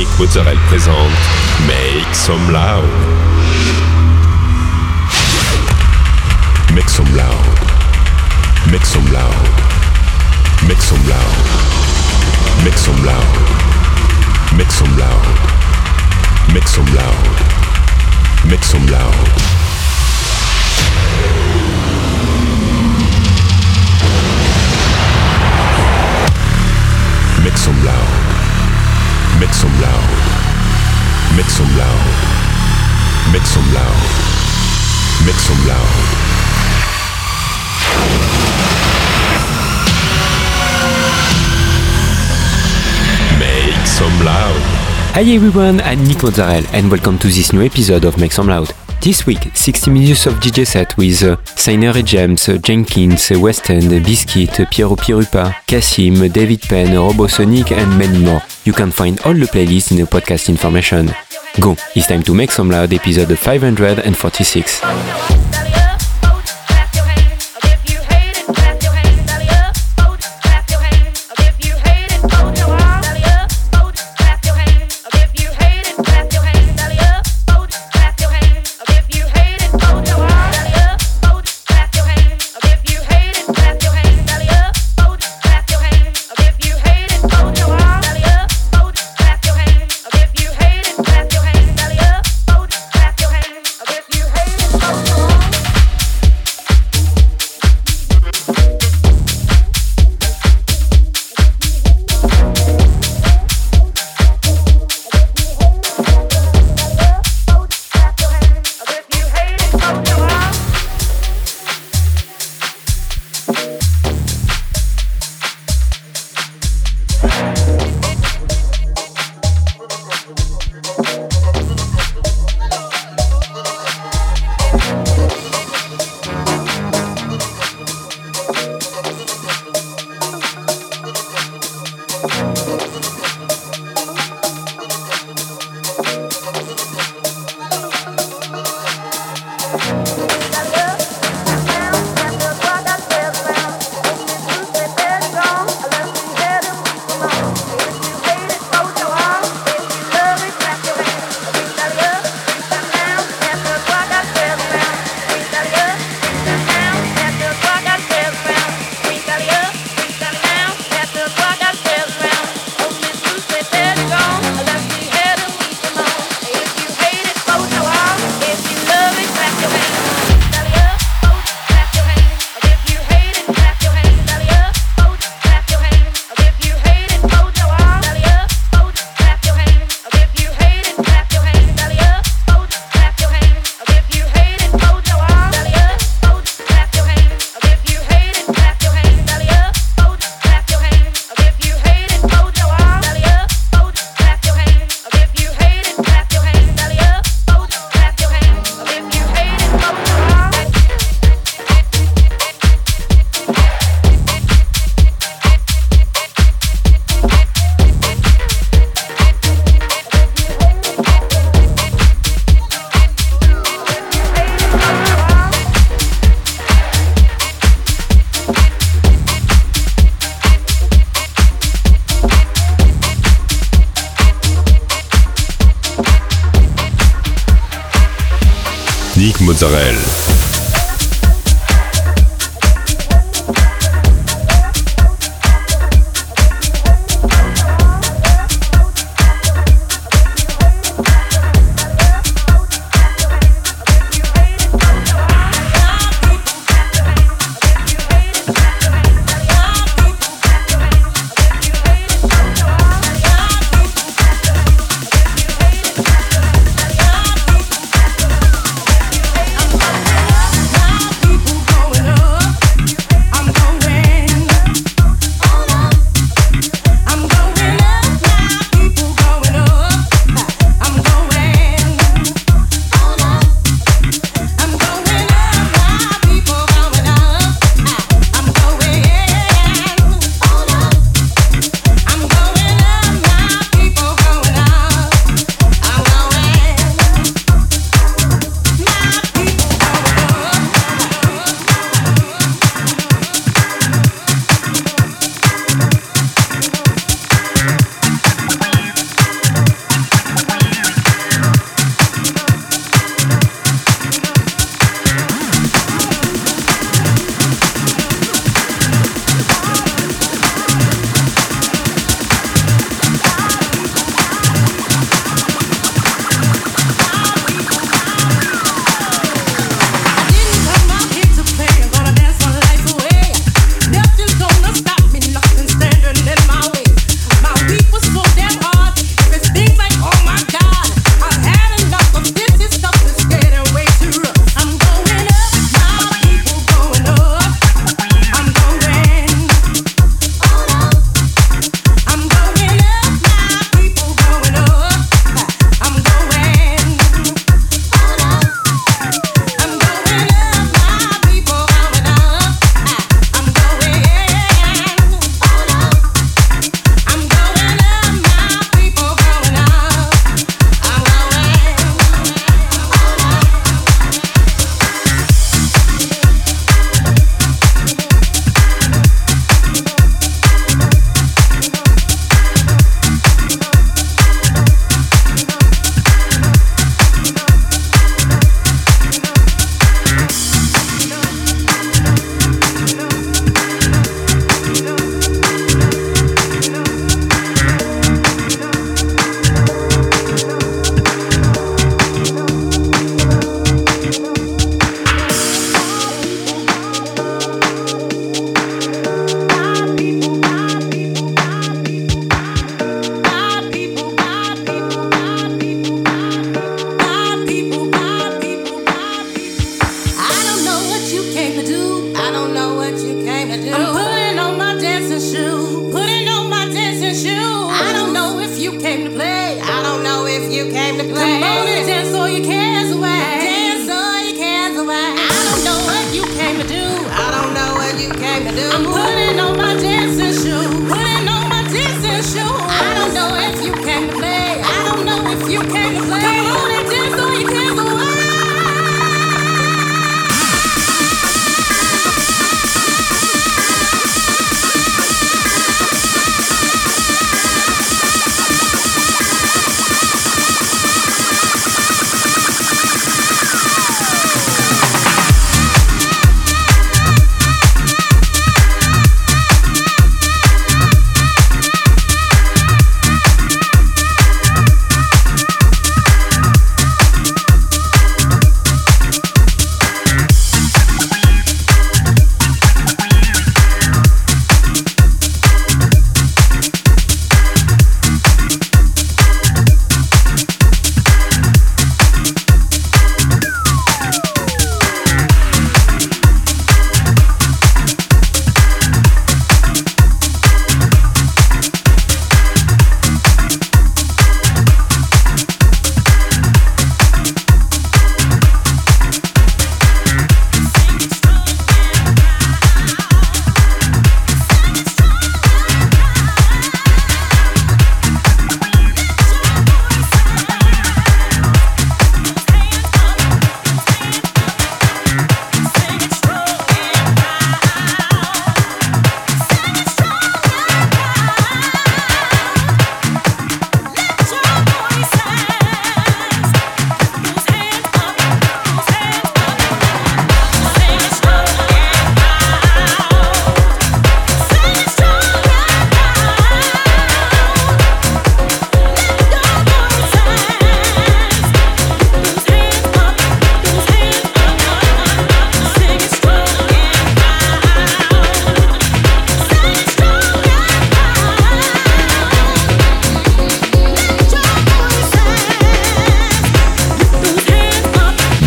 Nick Mozzarella présente Make Some Loud. Make some loud. Make some loud. Make some loud. Make some loud. Make some loud. Make some loud. Make some loud. Make some loud. Make some loud. Make some loud. Make some loud. Make some loud. Make some loud. Hi everyone, I'm Nick Mozzarella and welcome to this new episode of Make Some Loud. This week, 60 minutes of DJ set with uh, Signer James, uh, Jenkins, uh, West End, Biscuit, uh, Piero Pirupa, Cassim, David Penn, Robosonic and many more. You can find all the playlists in the podcast information. Go, it's time to make some loud episode 546. Mozzarella.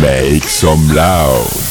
Make some loud.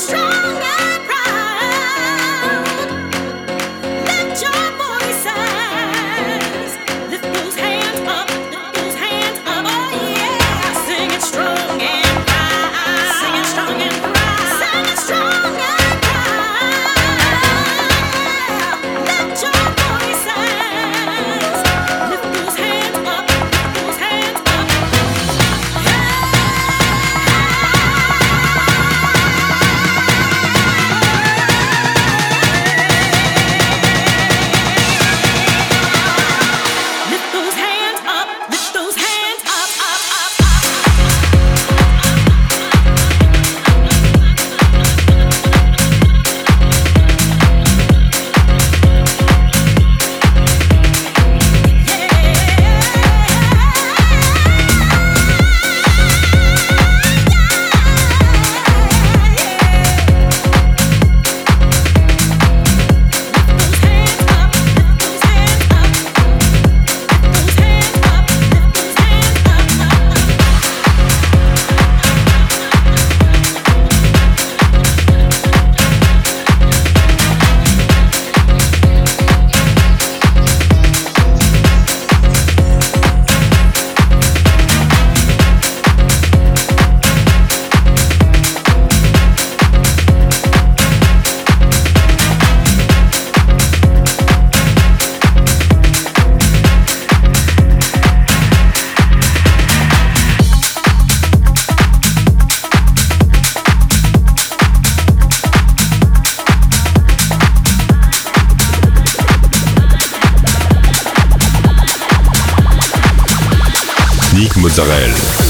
strong. Mozzarella.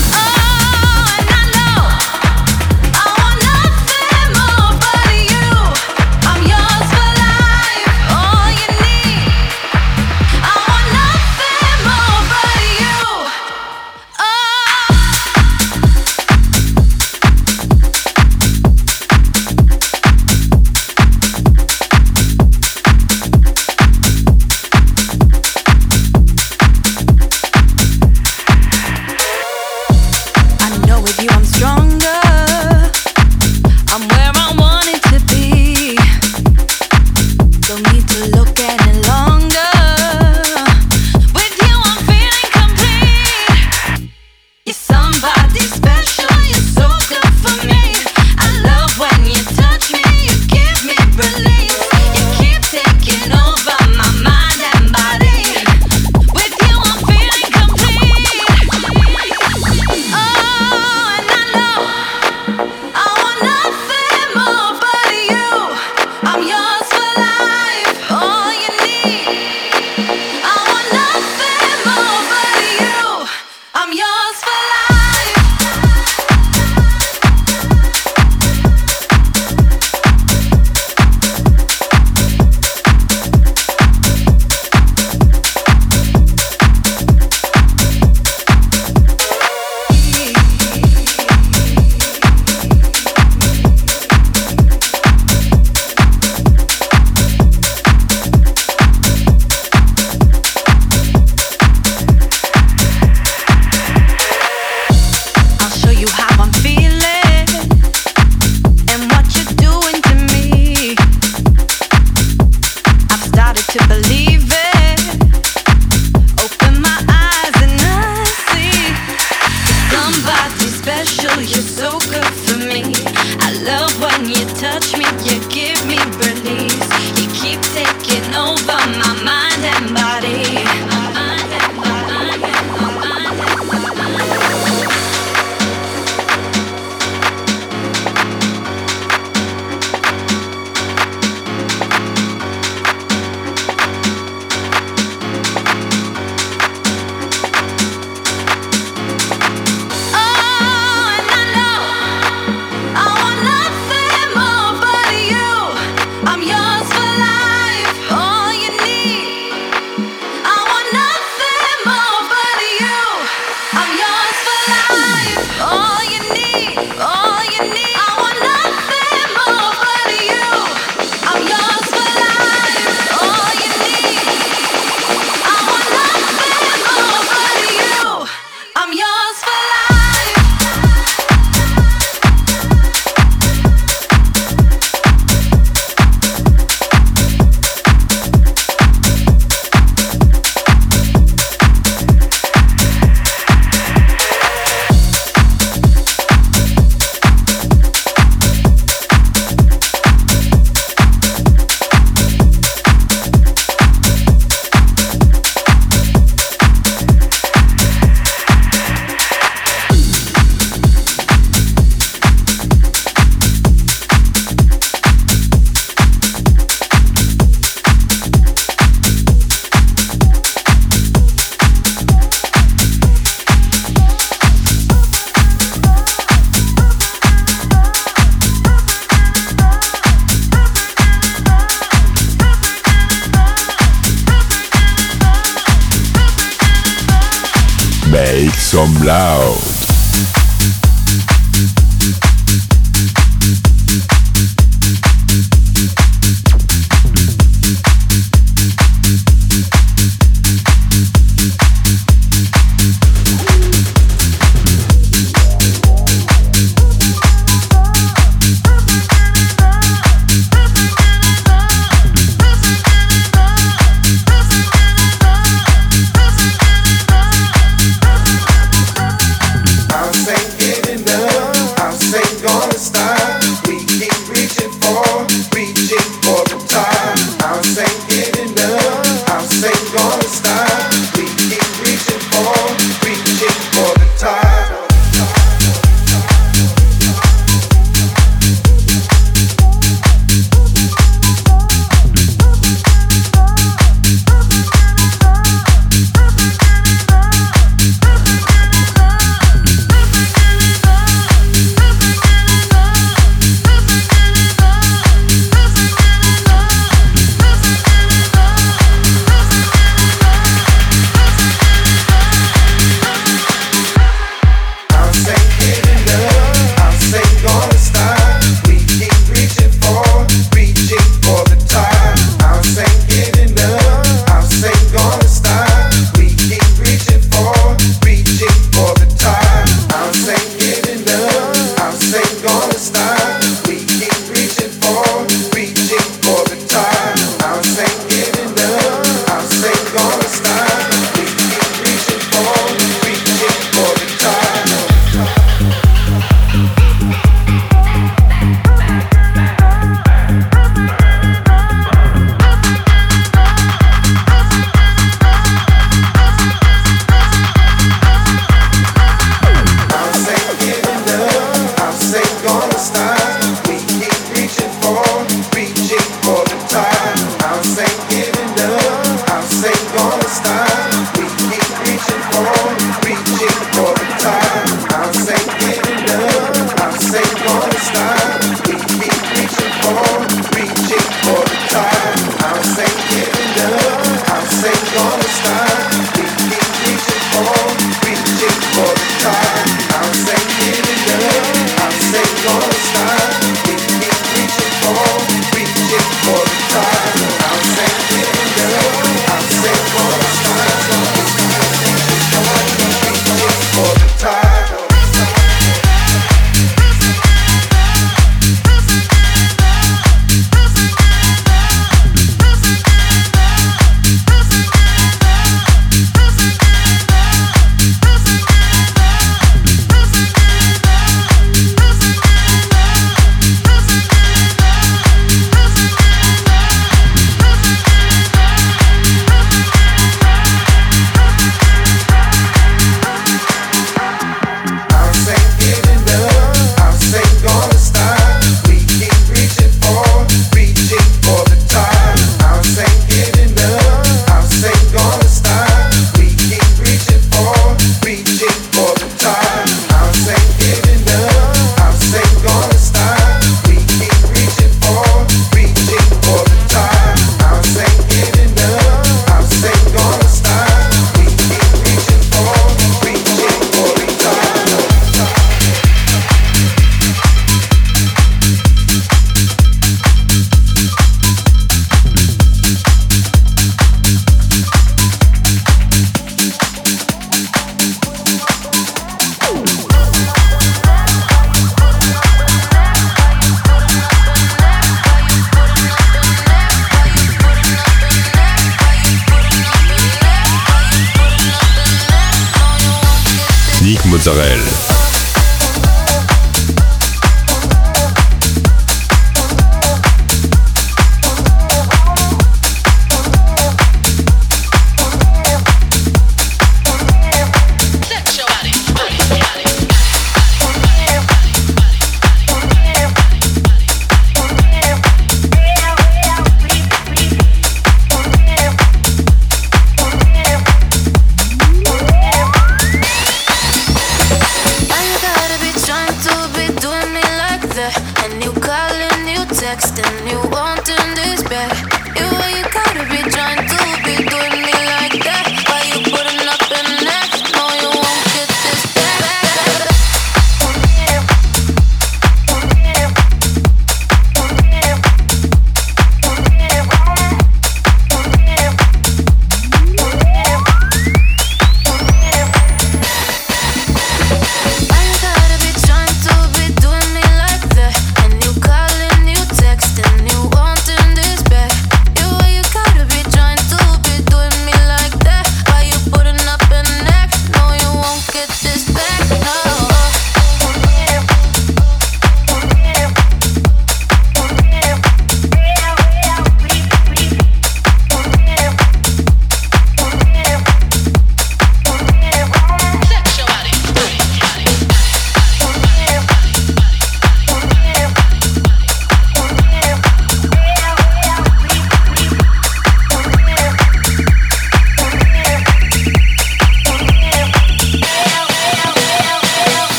Loud.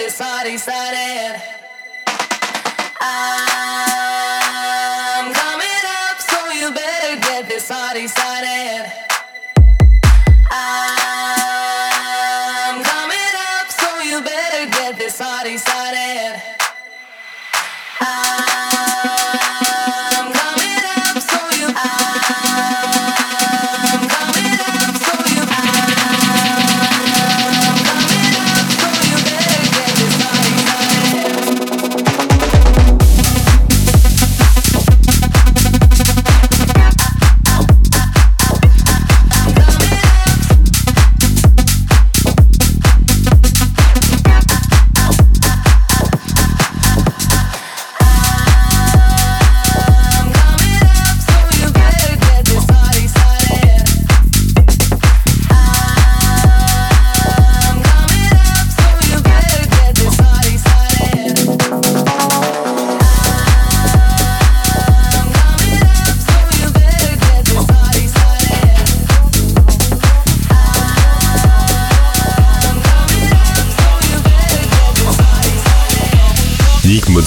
this party started. I'm coming up, so you better get this party started. I'm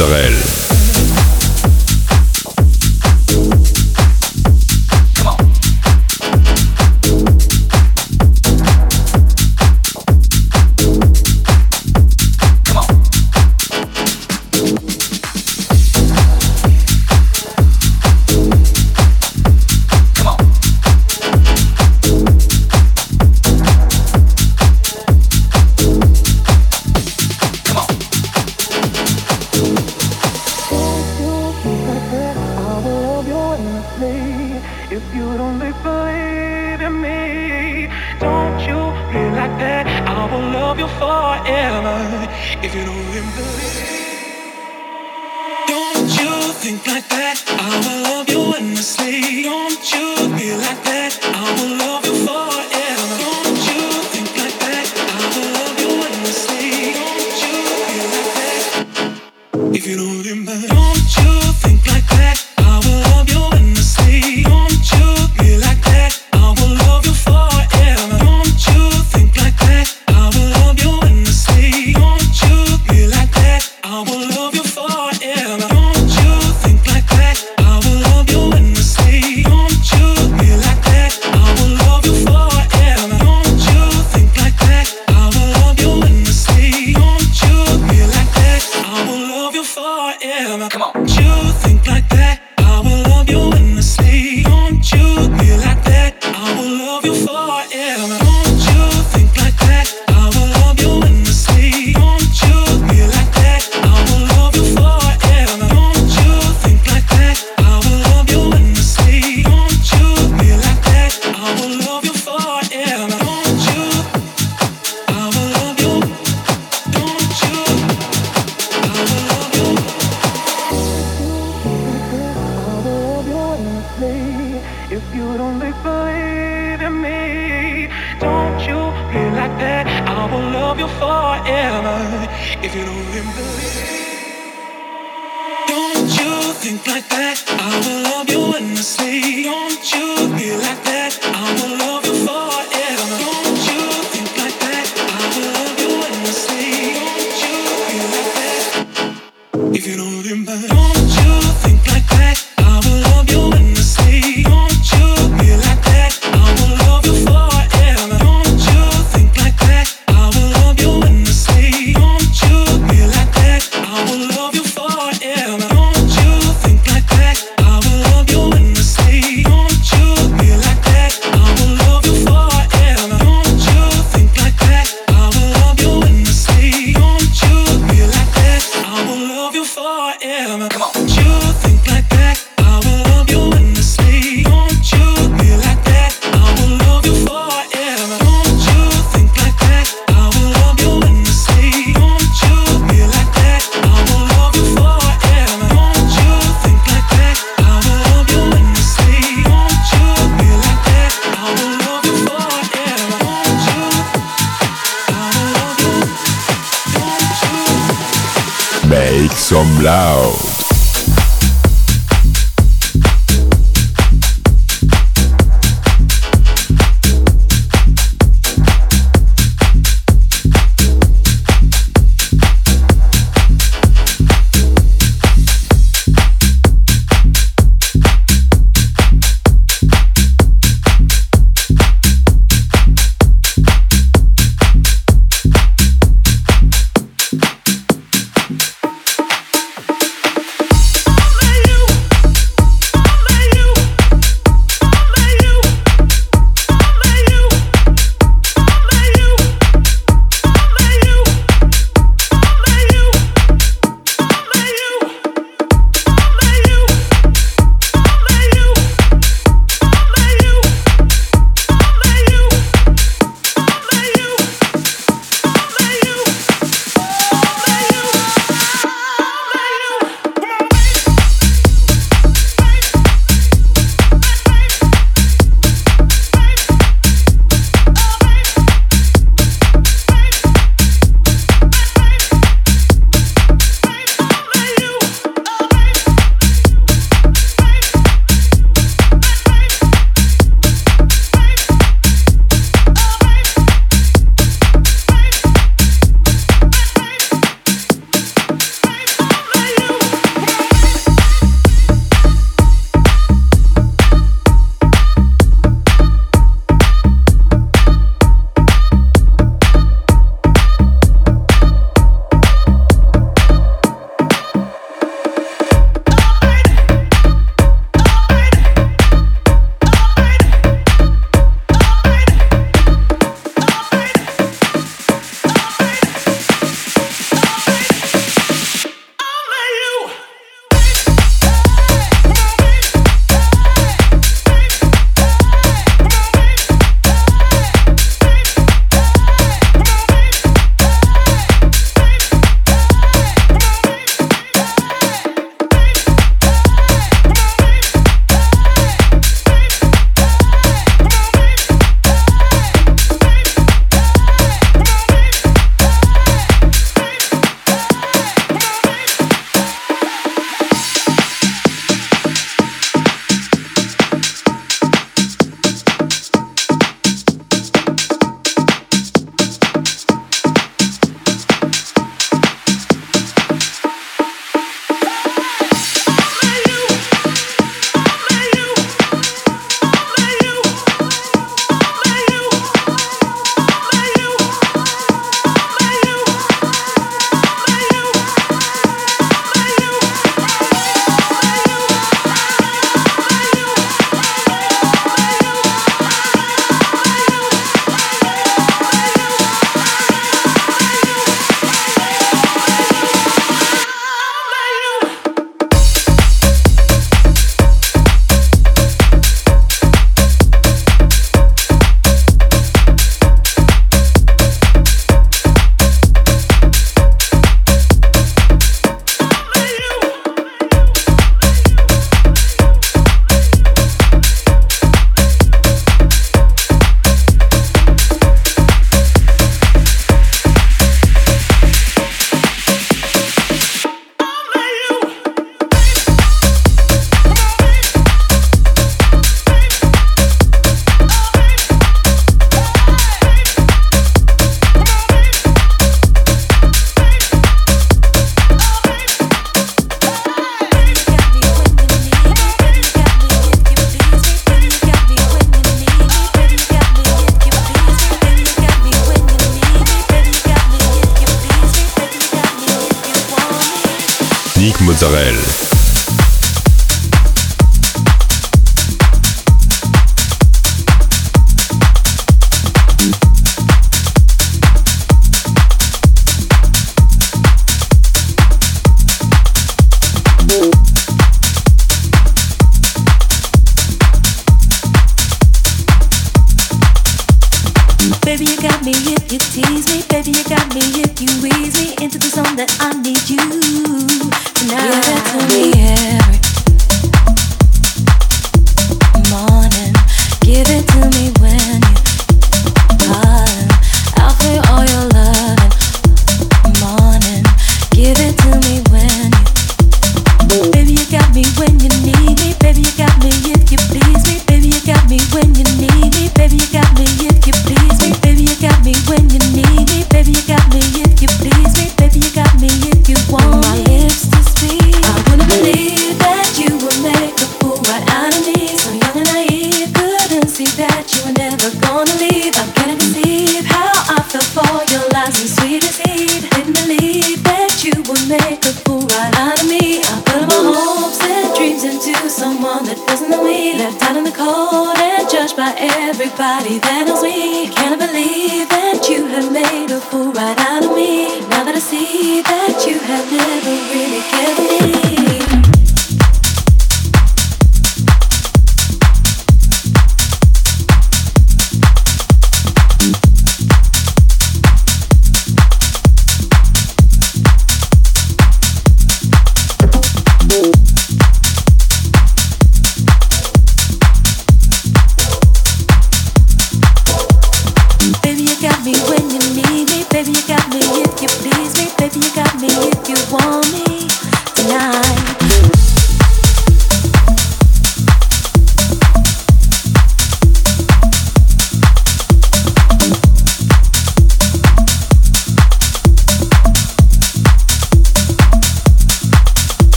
Israël. you'd only believe in me. Don't you realize that I will love you forever if you don't believe. Don't you think like that? I will love you endlessly. Don't you be like that? I will love you. it on Baby, you got me if you tease me. Baby, you got me if you ease me into the zone that I need you tonight. Yeah, that's me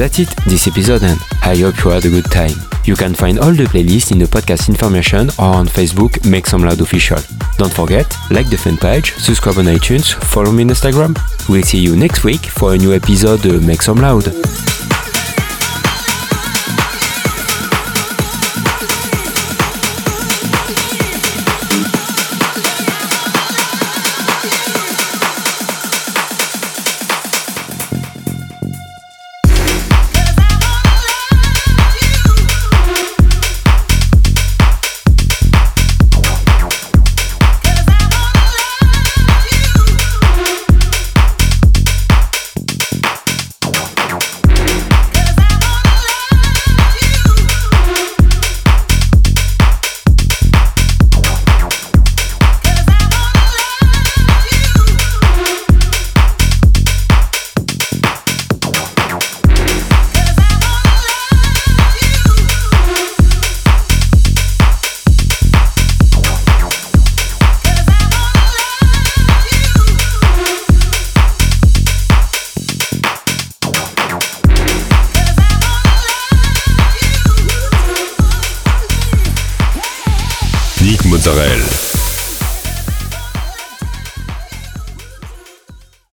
That's it, this episode, and I hope you had a good time. You can find all the playlists in the podcast information or on Facebook, Make Some Loud Official. Don't forget, like the fan page, subscribe on iTunes, follow me on Instagram. We'll see you next week for a new episode of Make Some Loud.